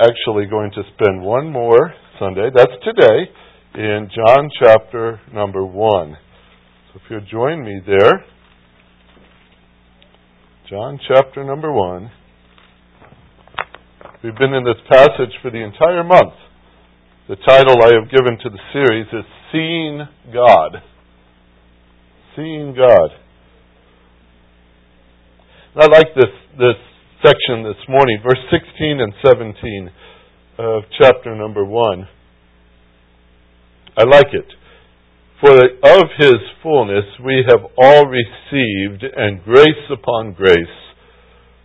Actually going to spend one more Sunday, that's today, in John chapter number 1. So if you'll join me there, John chapter number 1. We've been in this passage for the entire month. The title I have given to the series is Seeing God. Seeing God. And I like this, this section this morning, verse 16 and 17 of chapter number 1. I like it. For of his fullness we have all received, and grace upon grace.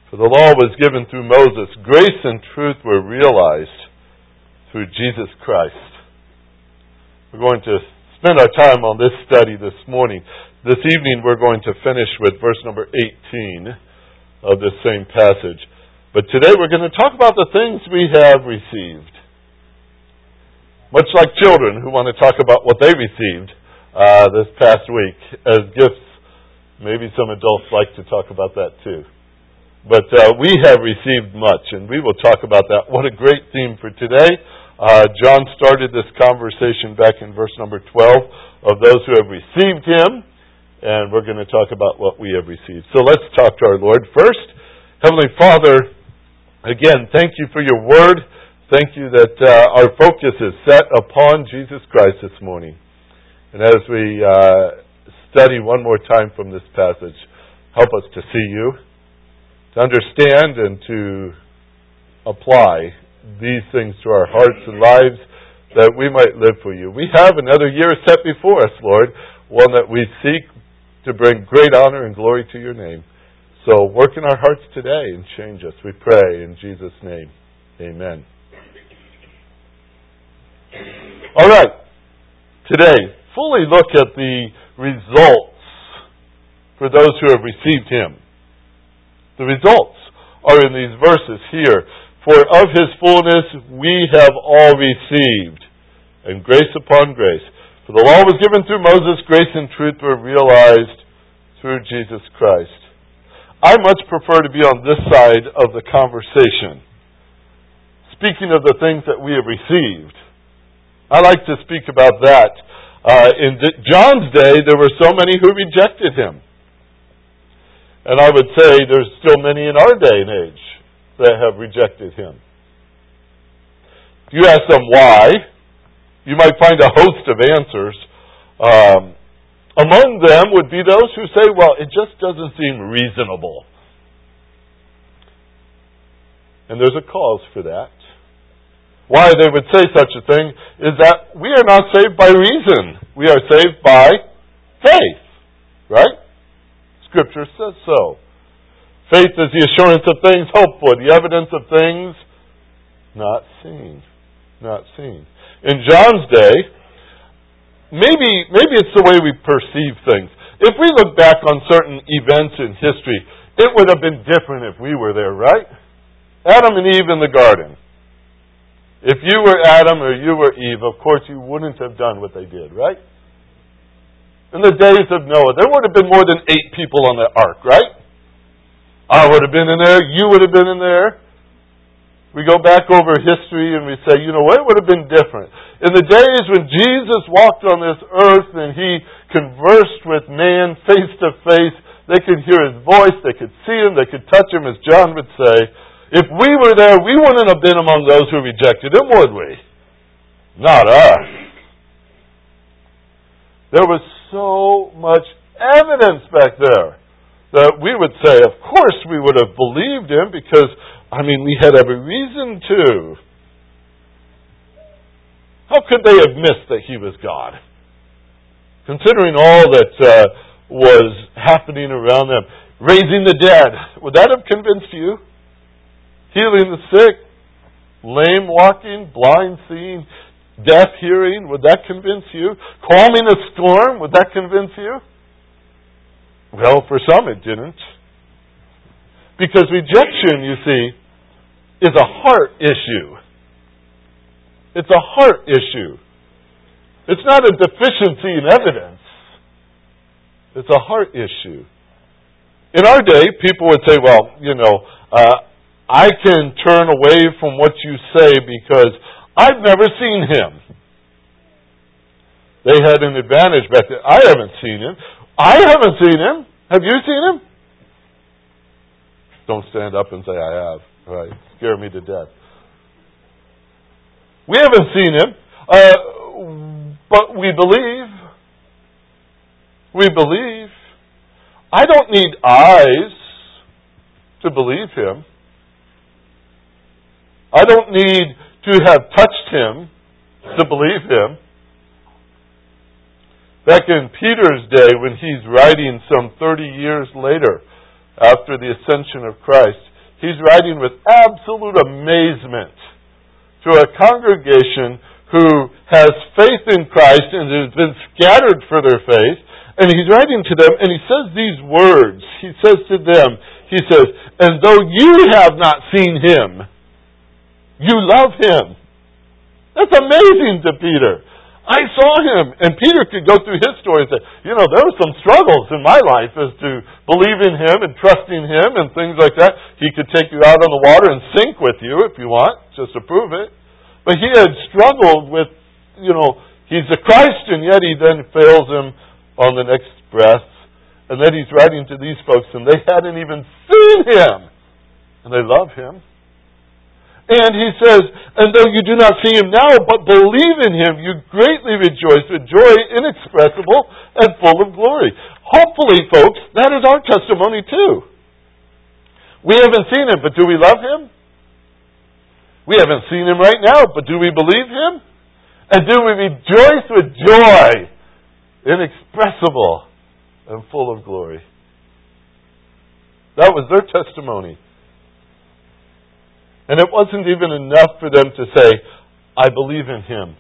For the law was given through Moses, grace and truth were realized through Jesus Christ. We're going to spend our time on this study this morning. This evening we're going to finish with verse number 18 of this same passage. But today we're going to talk about the things we have received. Much like children who want to talk about what they received uh, this past week as gifts. Maybe some adults like to talk about that too. But uh, we have received much, and we will talk about that. What a great theme for today. Uh, John started this conversation back in verse number 12 of those who have received him and we're going to talk about what we have received. So let's talk to our Lord first. Heavenly Father, again, thank you for your word. Thank you that uh, our focus is set upon Jesus Christ this morning. And as we uh, study one more time from this passage, help us to see you, to understand, and to apply these things to our hearts and lives that we might live for you. We have another year set before us, Lord, one that we seek to bring great honor and glory to your name. So work in our hearts today and change us. We pray in Jesus' name. Amen. All right. Today, fully look at the results for those who have received him. The results are in these verses here. For of his fullness we have all received, and grace upon grace. For the law was given through Moses, grace and truth were realized through Jesus Christ. I much prefer to be on this side of the conversation. Speaking of the things that we have received, I like to speak about that. Uh, in John's day, there were so many who rejected him. And I would say there's still many in our day and age that have rejected him. You ask them why, you might find a host of answers. Um, among them would be those who say, well, it just doesn't seem reasonable. And there's a cause for that. Why they would say such a thing is that we are not saved by reason. We are saved by faith. Right? Scripture says so. Faith is the assurance of things hoped for, the evidence of things not seen. Not seen in John's day, maybe maybe it's the way we perceive things. If we look back on certain events in history, it would have been different if we were there, right? Adam and Eve in the garden. If you were Adam or you were Eve, of course you wouldn't have done what they did, right? In the days of Noah, there would have been more than eight people on the ark, right? I would have been in there, you would have been in there we go back over history and we say, you know what, would have been different. In the days when Jesus walked on this earth and he conversed with man face to face, they could hear his voice, they could see him, they could touch him, as John would say. If we were there, we wouldn't have been among those who rejected him, would we? Not us. There was so much evidence back there that we would say, of course we would have believed him because I mean, we had every reason to. How could they have missed that he was God? Considering all that uh, was happening around them, raising the dead, would that have convinced you? Healing the sick, lame walking, blind seeing, deaf hearing, would that convince you? Calming a storm, would that convince you? Well, for some it didn't. Because rejection, you see, is a heart issue. It's a heart issue. It's not a deficiency in evidence. It's a heart issue. In our day, people would say, well, you know, uh, I can turn away from what you say because I've never seen him. They had an advantage back then. I haven't seen him. I haven't seen him. Have you seen him? Don't stand up and say, I have. Right. Scare me to death. We haven't seen him, uh, but we believe. We believe. I don't need eyes to believe him. I don't need to have touched him to believe him. Back in Peter's day, when he's writing some 30 years later after the ascension of Christ, he's writing with absolute amazement to a congregation who has faith in Christ and has been scattered for their faith. And he's writing to them and he says these words. He says to them, he says, and though you have not seen him, you love him. That's amazing to Peter. I saw him. And Peter could go through his story and say, you know, there were some struggles in my life as to believe in him and trusting him and things like that. He could take you out on the water and sink with you if you want, just to prove it. But he had struggled with, you know, he's a Christ and yet he then fails him on the next breath. And then he's writing to these folks and they hadn't even seen him. And they love him. And he says, and though you do not see him now, but believe in him, you greatly rejoice with joy inexpressible and full of glory. Hopefully, folks, that is our testimony too. We haven't seen him, but do we love him? We haven't seen him right now, but do we believe him? And do we rejoice with joy inexpressible and full of glory? That was their testimony. And it wasn't even enough for them to say, I believe in him.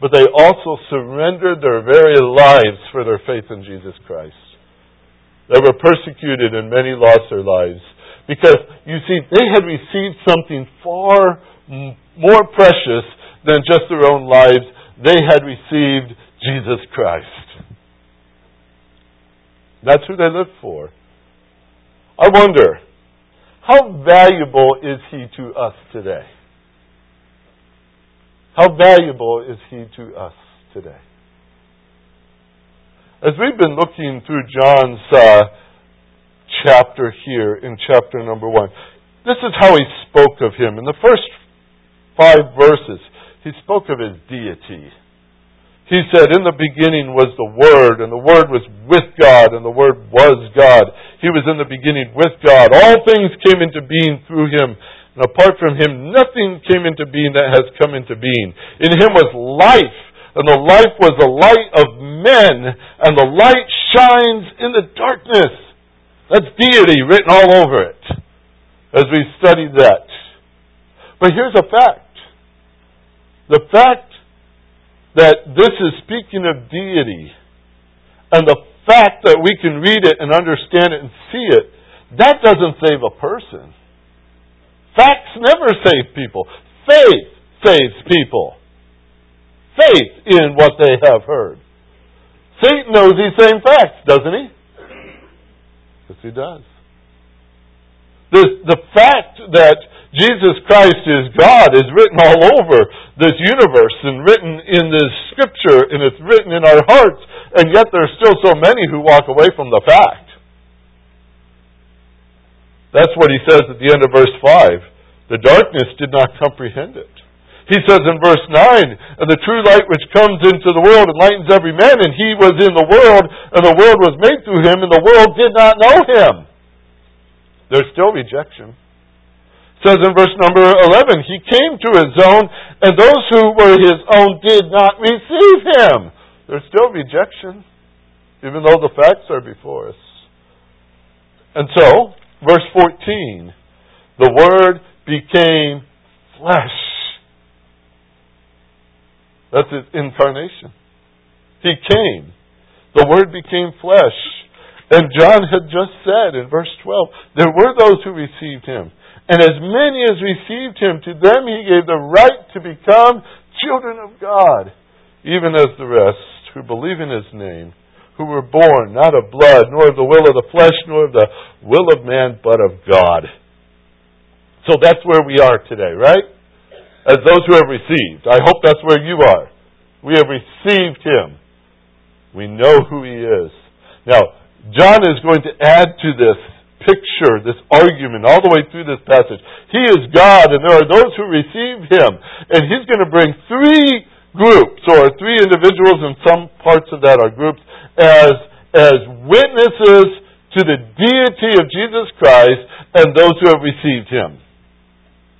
But they also surrendered their very lives for their faith in Jesus Christ. They were persecuted and many lost their lives. Because, you see, they had received something far more precious than just their own lives. They had received Jesus Christ. That's who they lived for. I wonder, how valuable is he to us today? How valuable is he to us today? As we've been looking through John's uh, chapter here in chapter number one, this is how he spoke of him. In the first five verses, he spoke of his deity. He said, In the beginning was the Word, and the Word was with God, and the Word was God. He was in the beginning with God. All things came into being through Him, and apart from Him, nothing came into being that has come into being. In Him was life, and the life was the light of men, and the light shines in the darkness. That's deity written all over it, as we studied that. But here's a fact. The fact that this is speaking of deity and the fact that we can read it and understand it and see it, that doesn't save a person. Facts never save people. Faith saves people. Faith in what they have heard. Satan knows these same facts, doesn't he? Yes, he does. The, the fact that Jesus Christ is God is written all over this universe and written in this scripture and it's written in our hearts, and yet there's still so many who walk away from the fact. That's what he says at the end of verse 5. The darkness did not comprehend it. He says in verse 9, And the true light which comes into the world enlightens every man, and he was in the world, and the world was made through him, and the world did not know him. There's still rejection says in verse number 11, He came to His own, and those who were His own did not receive Him. There's still rejection, even though the facts are before us. And so, verse 14, the Word became flesh. That's His incarnation. He came. The Word became flesh. And John had just said in verse 12, there were those who received Him. And as many as received him, to them he gave the right to become children of God, even as the rest who believe in his name, who were born not of blood, nor of the will of the flesh, nor of the will of man, but of God. So that's where we are today, right? As those who have received. I hope that's where you are. We have received Him. We know who He is. Now, John is going to add to this picture, this argument, all the way through this passage. He is God, and there are those who receive Him. And He's going to bring three groups, or three individuals, and some parts of that are groups, as, as witnesses to the deity of Jesus Christ and those who have received Him.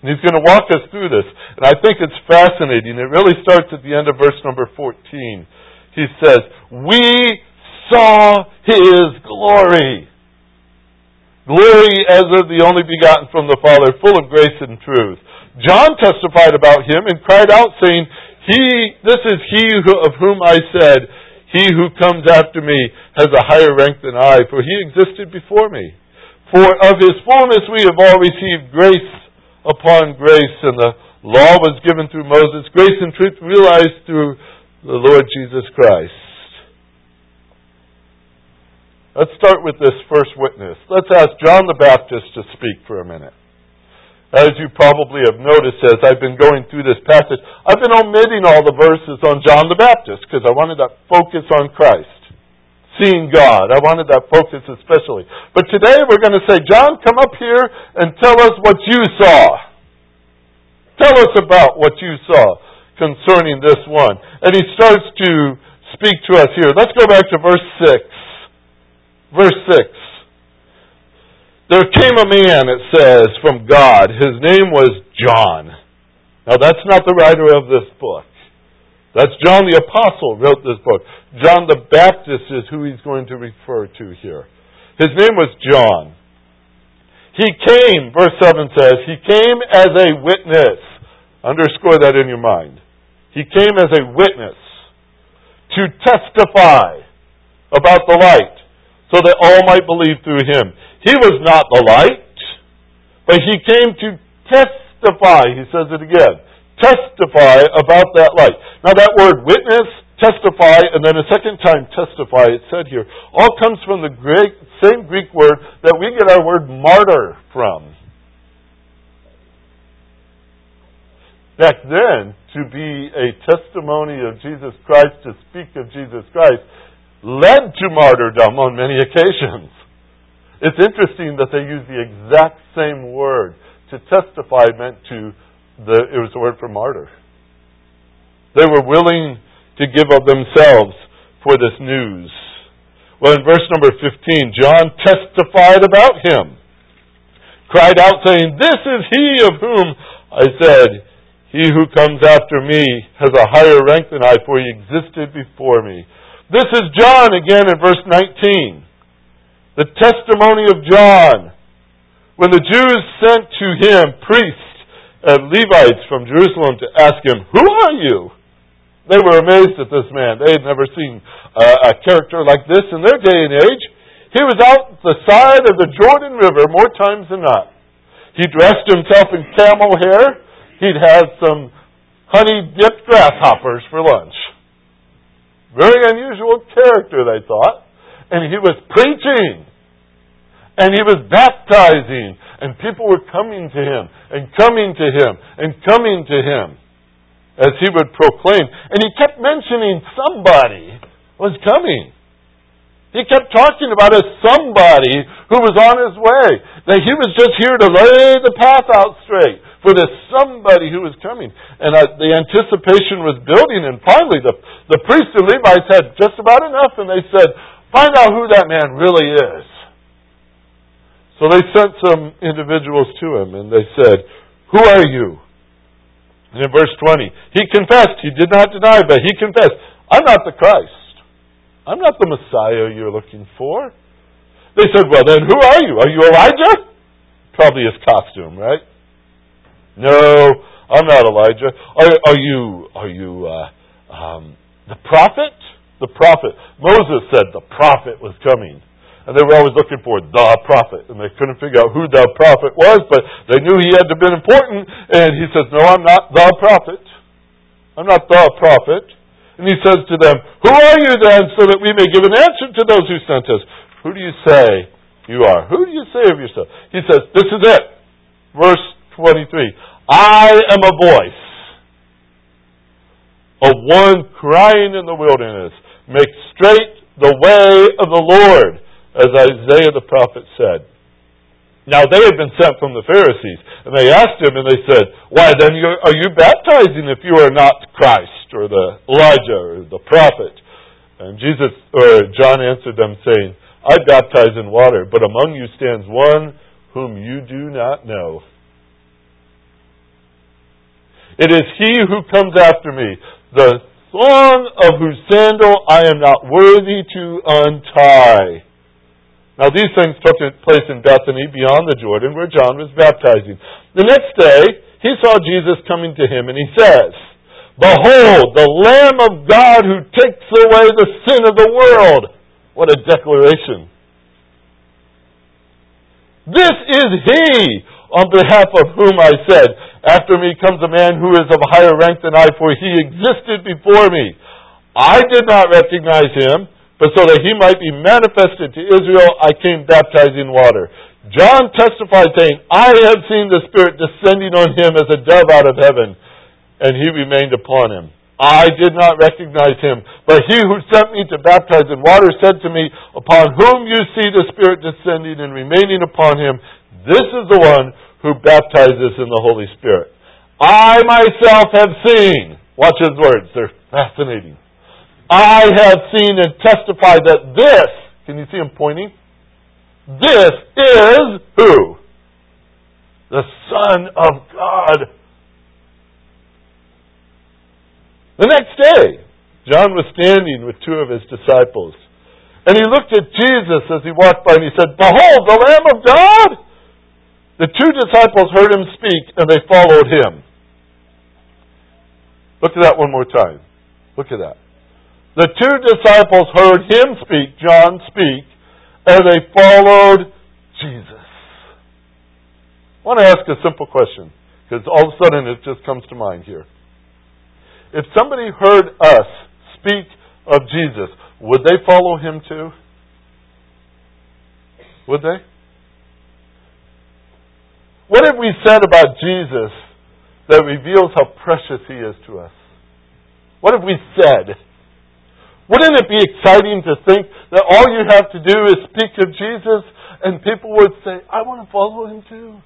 And he's going to walk us through this. And I think it's fascinating. It really starts at the end of verse number 14. He says, We saw His glory. Glory as of the only begotten from the Father, full of grace and truth. John testified about him and cried out, saying, He, this is he who, of whom I said, He who comes after me has a higher rank than I, for he existed before me. For of his fullness we have all received grace upon grace, and the law was given through Moses, grace and truth realized through the Lord Jesus Christ. Let's start with this first witness. Let's ask John the Baptist to speak for a minute. As you probably have noticed as I've been going through this passage, I've been omitting all the verses on John the Baptist because I wanted that focus on Christ. Seeing God. I wanted that focus especially. But today we're going to say, John, come up here and tell us what you saw. Tell us about what you saw concerning this one. And he starts to speak to us here. Let's go back to verse 6. Verse 6. There came a man, it says, from God. His name was John. Now that's not the writer of this book. That's John the Apostle wrote this book. John the Baptist is who he's going to refer to here. His name was John. He came, verse 7 says, he came as a witness. Underscore that in your mind. He came as a witness to testify about the light so that all might believe through him. He was not the light, but he came to testify, he says it again, testify about that light. Now that word witness, testify, and then a second time testify, it said here, all comes from the Greek, same Greek word that we get our word martyr from. Back then, to be a testimony of Jesus Christ, to speak of Jesus Christ, led to martyrdom on many occasions. It's interesting that they use the exact same word. To testify meant to, the, it was the word for martyr. They were willing to give of themselves for this news. Well, in verse number 15, John testified about him, cried out saying, This is he of whom I said, He who comes after me has a higher rank than I, for he existed before me. This is John again in verse 19. The testimony of John. When the Jews sent to him priests and Levites from Jerusalem to ask him, Who are you? They were amazed at this man. They had never seen uh, a character like this in their day and age. He was out the side of the Jordan River more times than not. He dressed himself in camel hair. He'd had some honey dipped grasshoppers for lunch. Very unusual character, they thought. And he was preaching. And he was baptizing. And people were coming to him, and coming to him, and coming to him as he would proclaim. And he kept mentioning somebody was coming. He kept talking about a somebody who was on his way. That he was just here to lay the path out straight for this somebody who was coming. And uh, the anticipation was building, and finally the, the priests and Levites had just about enough, and they said, find out who that man really is. So they sent some individuals to him, and they said, Who are you? And in verse 20, he confessed, he did not deny, but he confessed, I'm not the Christ. I'm not the Messiah you're looking for. They said, Well, then who are you? Are you Elijah? Probably his costume, right? No, I'm not Elijah. Are, are you are you uh, um, the prophet? The prophet. Moses said the prophet was coming. And they were always looking for the prophet. And they couldn't figure out who the prophet was, but they knew he had to be important. And he says, No, I'm not the prophet. I'm not the prophet. And he says to them, Who are you then, so that we may give an answer to those who sent us? Who do you say you are? Who do you say of yourself? He says, This is it. Verse 23. I am a voice of one crying in the wilderness, make straight the way of the Lord, as Isaiah the prophet said. Now they had been sent from the Pharisees, and they asked him, and they said, Why then are you baptizing if you are not Christ, or the Elijah, or the prophet? And Jesus, or John answered them, saying, I baptize in water, but among you stands one whom you do not know. It is he who comes after me, the thong of whose sandal I am not worthy to untie. Now these things took place in Bethany beyond the Jordan where John was baptizing. The next day, he saw Jesus coming to him and he says, Behold, the Lamb of God who takes away the sin of the world. What a declaration. This is he on behalf of whom I said, After me comes a man who is of higher rank than I, for he existed before me. I did not recognize him but so that he might be manifested to Israel, I came baptizing water. John testified saying, I have seen the Spirit descending on him as a dove out of heaven, and he remained upon him. I did not recognize him, but he who sent me to baptize in water said to me, Upon whom you see the Spirit descending and remaining upon him, this is the one who baptizes in the Holy Spirit. I myself have seen, watch his words, they're fascinating. I have seen and testified that this, can you see him pointing? This is who? The Son of God. The next day, John was standing with two of his disciples. And he looked at Jesus as he walked by and he said, Behold, the Lamb of God! The two disciples heard him speak and they followed him. Look at that one more time. Look at that. The two disciples heard him speak, John speak, and they followed Jesus. I want to ask a simple question, because all of a sudden it just comes to mind here. If somebody heard us speak of Jesus, would they follow him too? Would they? What have we said about Jesus that reveals how precious he is to us? What have we said? Wouldn't it be exciting to think that all you have to do is speak of Jesus and people would say, I want to follow him too.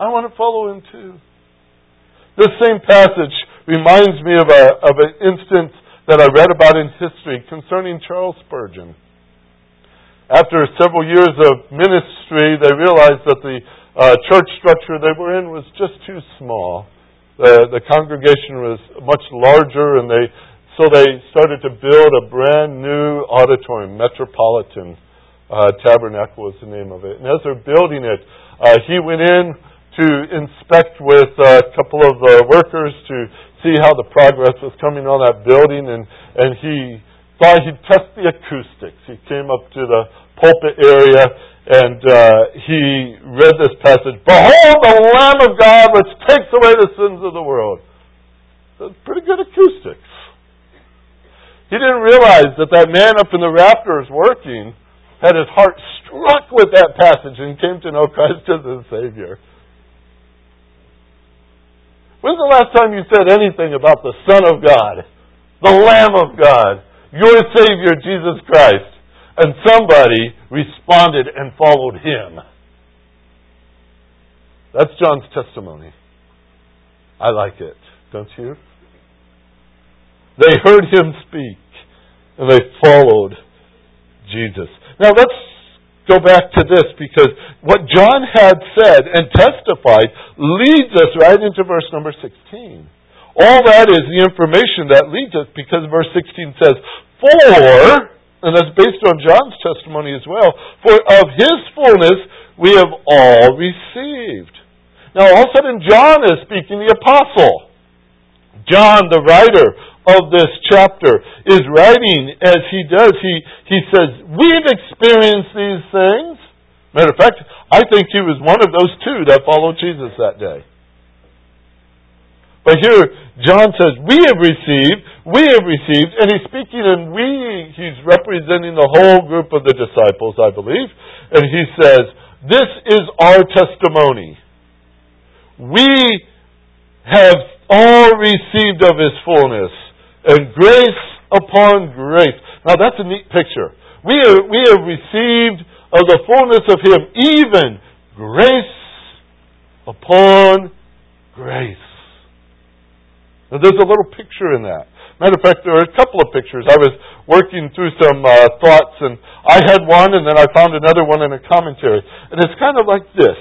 I want to follow him too. This same passage reminds me of, a, of an instance that I read about in history concerning Charles Spurgeon. After several years of ministry, they realized that the uh, church structure they were in was just too small. The, the congregation was much larger, and they so they started to build a brand new auditorium, Metropolitan uh, Tabernacle was the name of it. And as they're building it, uh, he went in to inspect with a couple of the workers to see how the progress was coming on that building, and, and he thought he'd test the acoustics. He came up to the pulpit area and uh, he read this passage Behold the Lamb of God which takes away the sins of the world. So pretty good acoustics. He didn't realize that that man up in the rafters working had his heart struck with that passage and came to know Christ as his Savior. When's the last time you said anything about the Son of God, the Lamb of God, your Savior, Jesus Christ, and somebody responded and followed him? That's John's testimony. I like it, don't you? They heard him speak and they followed Jesus. Now let's go back to this because what John had said and testified leads us right into verse number 16. All that is the information that leads us because verse 16 says, For, and that's based on John's testimony as well, for of his fullness we have all received. Now all of a sudden John is speaking, the apostle. John, the writer of this chapter, is writing as he does. He, he says, We've experienced these things. Matter of fact, I think he was one of those two that followed Jesus that day. But here, John says, We have received, we have received, and he's speaking in we, he's representing the whole group of the disciples, I believe. And he says, This is our testimony. we have all received of His fullness, and grace upon grace. Now that's a neat picture. We, we have received of the fullness of Him, even grace upon grace. Now, there's a little picture in that. Matter of fact, there are a couple of pictures. I was working through some uh, thoughts, and I had one, and then I found another one in a commentary. And it's kind of like this.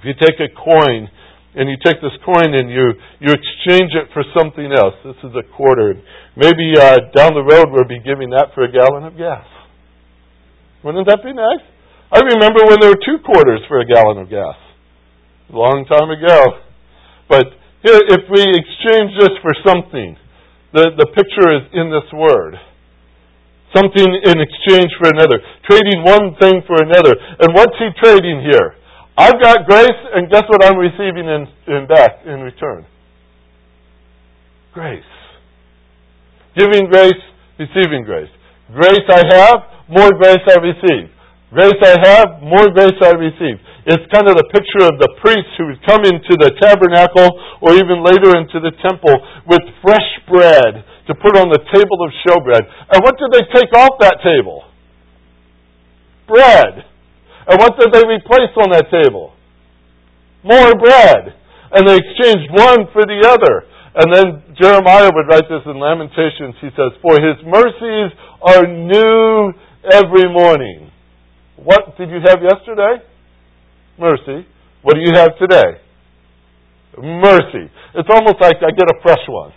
If you take a coin, and you take this coin and you, you exchange it for something else. This is a quarter. Maybe uh, down the road we'll be giving that for a gallon of gas. Wouldn't that be nice? I remember when there were two quarters for a gallon of gas. A long time ago. But if we exchange this for something, the, the picture is in this word. Something in exchange for another. Trading one thing for another. And what's he trading here? I've got grace, and guess what I'm receiving in, in back, in return? Grace. Giving grace, receiving grace. Grace I have, more grace I receive. Grace I have, more grace I receive. It's kind of the picture of the priests who would come into the tabernacle or even later into the temple with fresh bread to put on the table of showbread. And what did they take off that table? Bread. And what did they replace on that table? More bread. And they exchanged one for the other. And then Jeremiah would write this in Lamentations. He says, For his mercies are new every morning. What did you have yesterday? Mercy. What do you have today? Mercy. It's almost like I get a fresh one.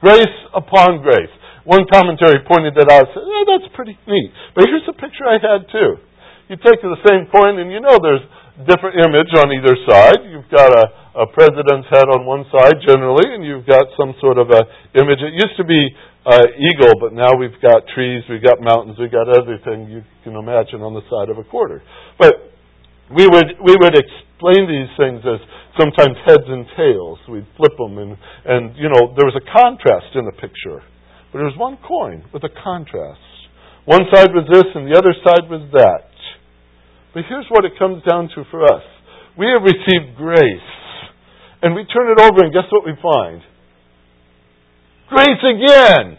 Grace upon grace. One commentary pointed that out. Said, eh, that's pretty neat. But here's a picture I had too. You take the same coin, and you know there's different image on either side. You've got a, a president's head on one side generally, and you've got some sort of a image. It used to be uh, eagle, but now we've got trees, we've got mountains, we've got everything you can imagine on the side of a quarter. But we would we would explain these things as sometimes heads and tails. We'd flip them, and and you know there was a contrast in the picture, but there was one coin with a contrast. One side was this, and the other side was that. But here's what it comes down to for us: we have received grace, and we turn it over, and guess what we find? Grace again.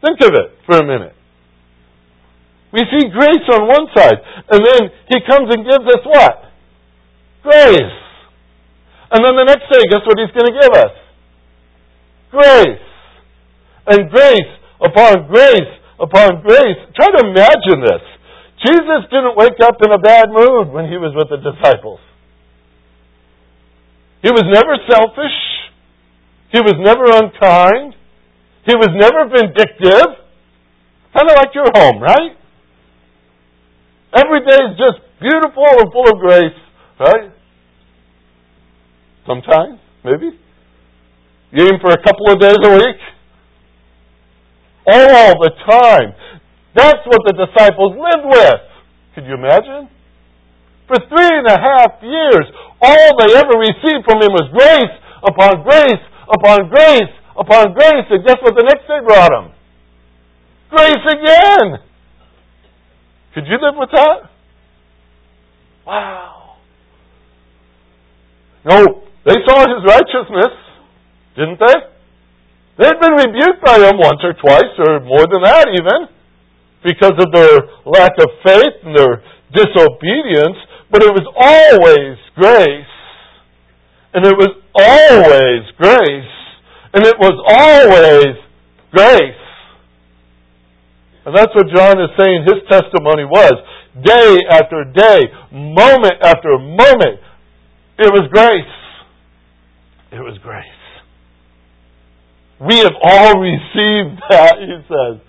Think of it for a minute. We see grace on one side, and then he comes and gives us what? Grace. And then the next day, guess what he's going to give us? Grace. And grace upon grace upon grace. Try to imagine this. Jesus didn't wake up in a bad mood when he was with the disciples. He was never selfish. He was never unkind. He was never vindictive. Kind of like your home, right? Every day is just beautiful and full of grace, right? Sometimes, maybe. You aim for a couple of days a week. All the time. That's what the disciples lived with. Could you imagine? For three and a half years, all they ever received from him was grace upon grace upon grace upon grace. And guess what the next day brought them? Grace again. Could you live with that? Wow. No, they saw his righteousness, didn't they? They had been rebuked by him once or twice, or more than that even, because of their lack of faith and their disobedience, but it was always grace. And it was always grace. And it was always grace. And that's what John is saying his testimony was. Day after day, moment after moment, it was grace. It was grace. We have all received that, he says.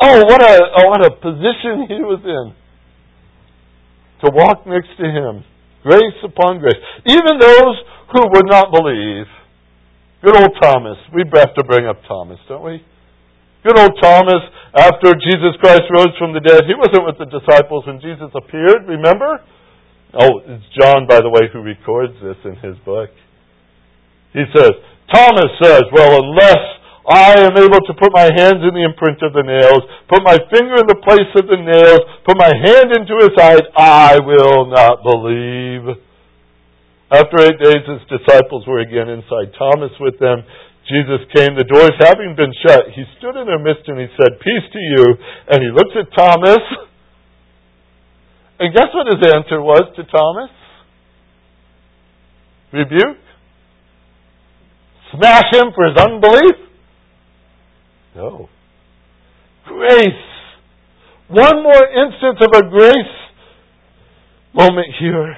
Oh, what a, oh, what a position he was in. To walk next to him. Grace upon grace. Even those who would not believe. Good old Thomas. We have to bring up Thomas, don't we? Good old Thomas, after Jesus Christ rose from the dead, he wasn't with the disciples when Jesus appeared, remember? Oh, it's John, by the way, who records this in his book. He says, Thomas says, Well, unless I am able to put my hands in the imprint of the nails, put my finger in the place of the nails, put my hand into his side, I will not believe. After eight days, his disciples were again inside, Thomas with them. Jesus came, the doors having been shut. He stood in their midst and he said, Peace to you. And he looked at Thomas. And guess what his answer was to Thomas? Rebuke? Smash him for his unbelief? No. Grace. One more instance of a grace moment here.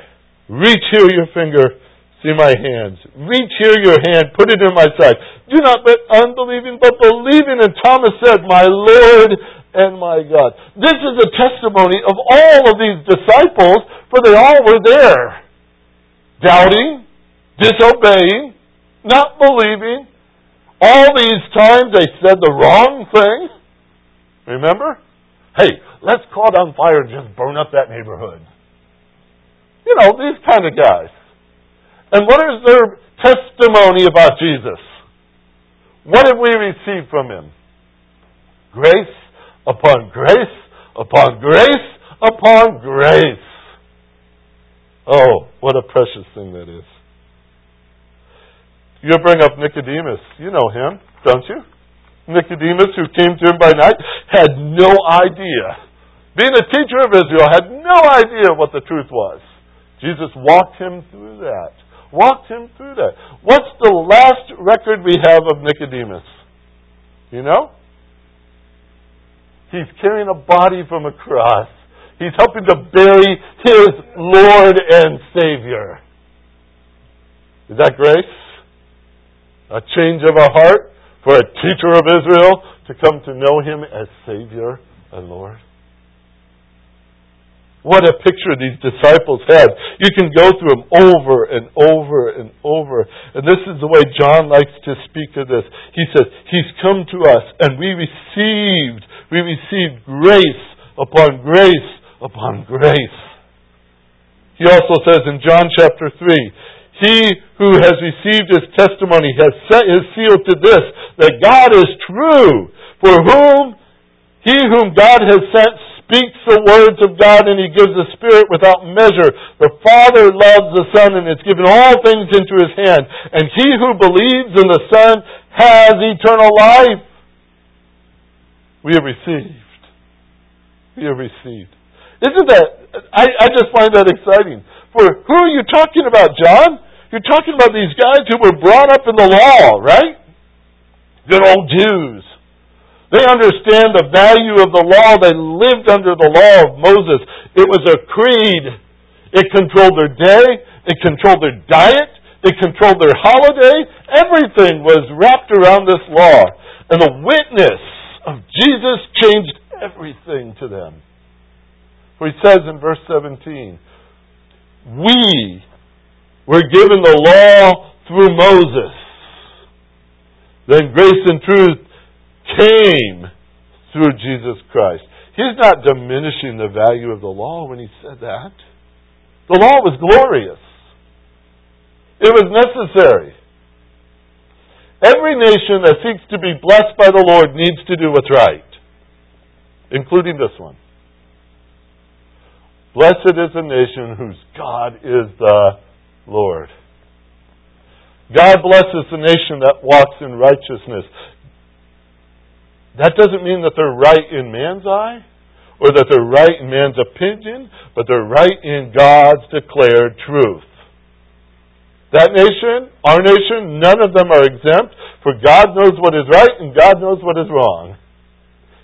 Reach here your finger. See my hands. Reach here your hand. Put it in my side. Do not but unbelieving, but believing. And Thomas said, My Lord and my God. This is a testimony of all of these disciples, for they all were there. Doubting, disobeying, not believing. All these times they said the wrong thing. Remember? Hey, let's call down fire and just burn up that neighborhood. You know, these kind of guys. And what is their testimony about Jesus? What have we received from him? Grace upon grace upon grace upon grace. Oh, what a precious thing that is. You bring up Nicodemus. You know him, don't you? Nicodemus, who came to him by night, had no idea. Being a teacher of Israel, had no idea what the truth was. Jesus walked him through that. Walked him through that. What's the last record we have of Nicodemus? You know? He's carrying a body from a cross. He's helping to bury his Lord and Savior. Is that grace? A change of a heart for a teacher of Israel to come to know him as Savior and Lord? What a picture these disciples had. You can go through them over and over and over. And this is the way John likes to speak of this. He says, He's come to us and we received, we received grace upon grace upon grace. He also says in John chapter 3, He who has received his testimony has set his seal to this, that God is true, for whom he whom God has sent speaks the words of God and he gives the Spirit without measure. The Father loves the Son and has given all things into his hand. And he who believes in the Son has eternal life. We have received. We have received. Isn't that, I, I just find that exciting. For who are you talking about, John? You're talking about these guys who were brought up in the law, right? Good old Jews. They understand the value of the law. They lived under the law of Moses. It was a creed. It controlled their day. It controlled their diet. It controlled their holiday. Everything was wrapped around this law. And the witness of Jesus changed everything to them. For he says in verse 17, We were given the law through Moses. Then grace and truth came through Jesus Christ. He's not diminishing the value of the law when he said that. The law was glorious. It was necessary. Every nation that seeks to be blessed by the Lord needs to do what's right, including this one. Blessed is a nation whose God is the Lord. God blesses the nation that walks in righteousness. That doesn't mean that they're right in man's eye or that they're right in man's opinion, but they're right in God's declared truth. That nation, our nation, none of them are exempt, for God knows what is right and God knows what is wrong.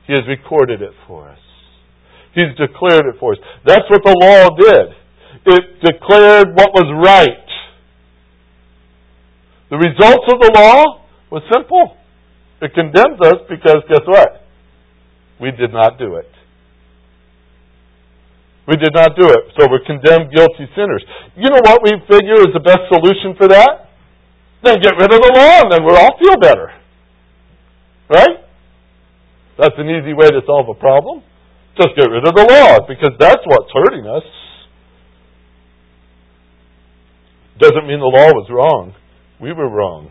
He has recorded it for us. He's declared it for us. That's what the law did. It declared what was right. The results of the law was simple. It condemns us because guess what? We did not do it. We did not do it. So we're condemned guilty sinners. You know what we figure is the best solution for that? Then get rid of the law and then we'll all feel better. Right? That's an easy way to solve a problem. Just get rid of the law because that's what's hurting us. Doesn't mean the law was wrong. We were wrong.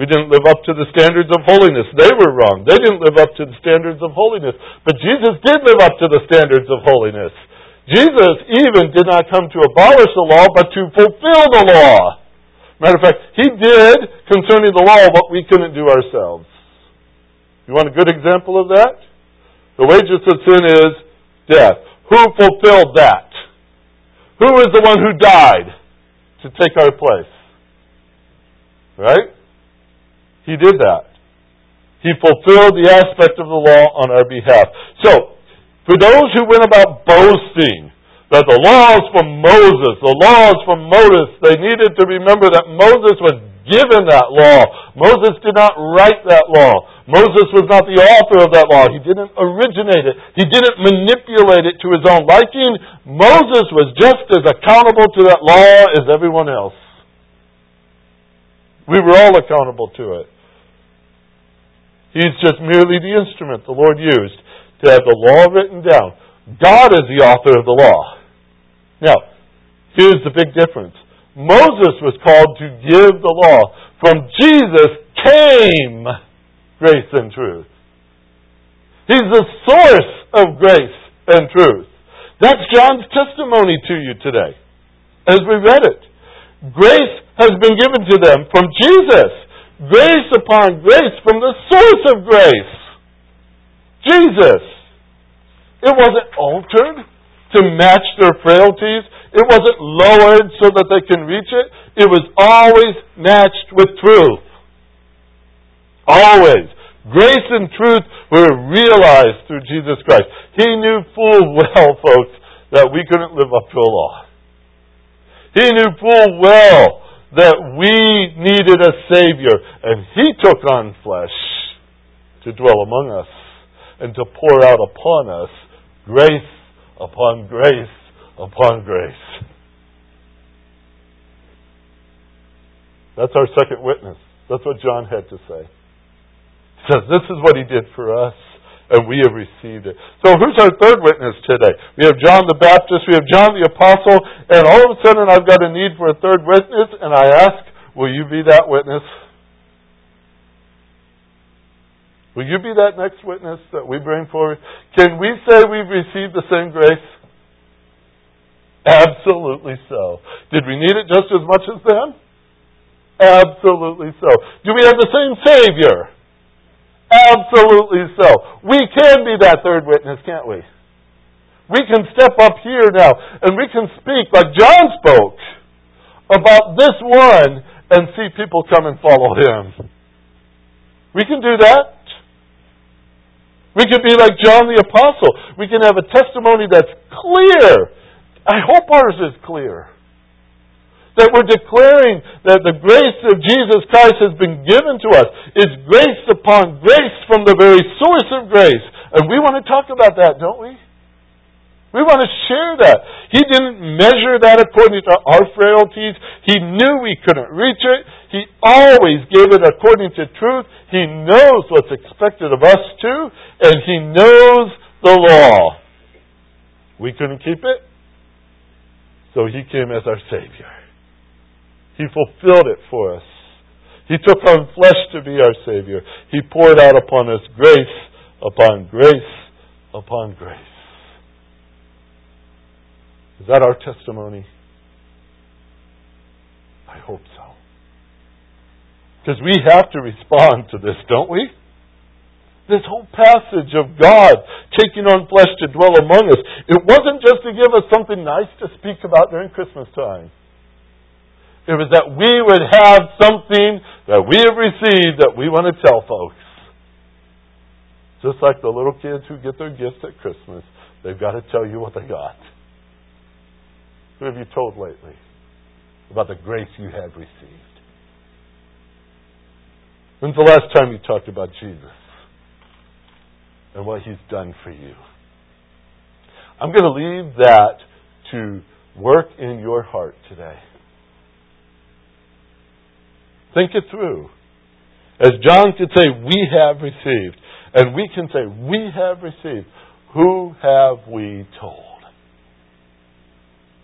We didn't live up to the standards of holiness. They were wrong. They didn't live up to the standards of holiness. But Jesus did live up to the standards of holiness. Jesus even did not come to abolish the law, but to fulfill the law. Matter of fact, he did concerning the law what we couldn't do ourselves. You want a good example of that? The wages of sin is death. Who fulfilled that? Who is the one who died to take our place? Right? He did that. He fulfilled the aspect of the law on our behalf. So, for those who went about boasting that the laws from Moses, the laws from Moses, they needed to remember that Moses was given that law. Moses did not write that law. Moses was not the author of that law. He didn't originate it. He didn't manipulate it to his own liking. Moses was just as accountable to that law as everyone else. We were all accountable to it. He's just merely the instrument the Lord used to have the law written down. God is the author of the law. Now, here's the big difference. Moses was called to give the law. From Jesus came grace and truth. He's the source of grace and truth. That's John's testimony to you today as we read it. Grace has been given to them from Jesus grace upon grace from the source of grace. Jesus. It wasn't altered to match their frailties. It wasn't lowered so that they can reach it. It was always matched with truth. Always. Grace and truth were realized through Jesus Christ. He knew full well, folks, that we couldn't live up to a law. He knew full well that we needed a Savior, and He took on flesh to dwell among us and to pour out upon us grace upon grace upon grace. That's our second witness. That's what John had to say. He says, This is what He did for us and we have received it. So who's our third witness today? We have John the Baptist, we have John the Apostle, and all of a sudden I've got a need for a third witness, and I ask, will you be that witness? Will you be that next witness that we bring forward? Can we say we've received the same grace? Absolutely so. Did we need it just as much as them? Absolutely so. Do we have the same Savior? Absolutely so. We can be that third witness, can't we? We can step up here now and we can speak like John spoke about this one and see people come and follow him. We can do that. We can be like John the Apostle. We can have a testimony that's clear. I hope ours is clear that we're declaring that the grace of Jesus Christ has been given to us. It's grace upon grace from the very source of grace. And we want to talk about that, don't we? We want to share that. He didn't measure that according to our frailties. He knew we couldn't reach it. He always gave it according to truth. He knows what's expected of us too, and He knows the law. We couldn't keep it, so He came as our Savior. He fulfilled it for us. He took on flesh to be our Savior. He poured out upon us grace upon grace upon grace. Is that our testimony? I hope so. Because we have to respond to this, don't we? This whole passage of God taking on flesh to dwell among us, it wasn't just to give us something nice to speak about during Christmas time. It was that we would have something that we have received that we want to tell folks. Just like the little kids who get their gifts at Christmas, they've got to tell you what they got. Who have you told lately about the grace you have received? When's the last time you talked about Jesus and what he's done for you? I'm going to leave that to work in your heart today. Think it through. As John could say, we have received. And we can say, we have received. Who have we told?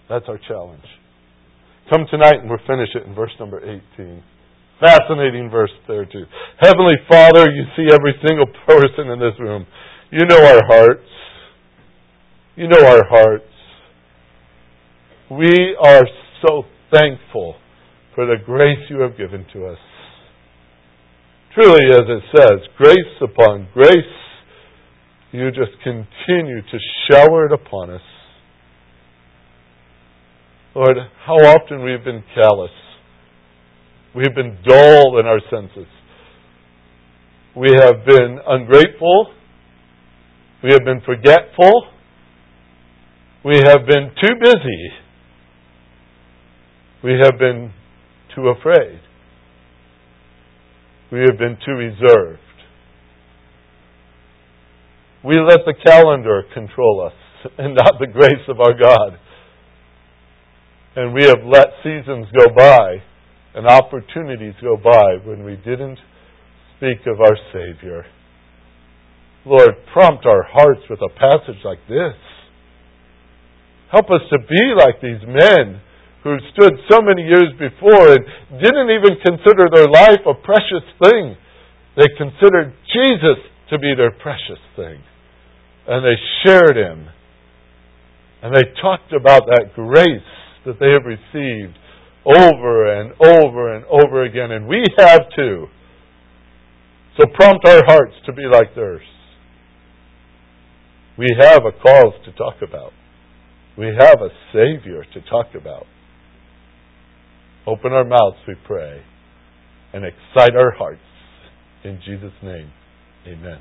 That's our challenge. Come tonight and we'll finish it in verse number 18. Fascinating verse there too. Heavenly Father, you see every single person in this room. You know our hearts. You know our hearts. We are so thankful for the grace you have given to us. Truly, as it says, grace upon grace, you just continue to shower it upon us. Lord, how often we've been callous. We've been dull in our senses. We have been ungrateful. We have been forgetful. We have been too busy. We have been too afraid. We have been too reserved. We let the calendar control us and not the grace of our God. And we have let seasons go by and opportunities go by when we didn't speak of our Savior. Lord, prompt our hearts with a passage like this. Help us to be like these men who stood so many years before and didn't even consider their life a precious thing. They considered Jesus to be their precious thing. And they shared him. And they talked about that grace that they have received over and over and over again. And we have too. So prompt our hearts to be like theirs. We have a cause to talk about. We have a Savior to talk about. Open our mouths, we pray, and excite our hearts. In Jesus' name, amen.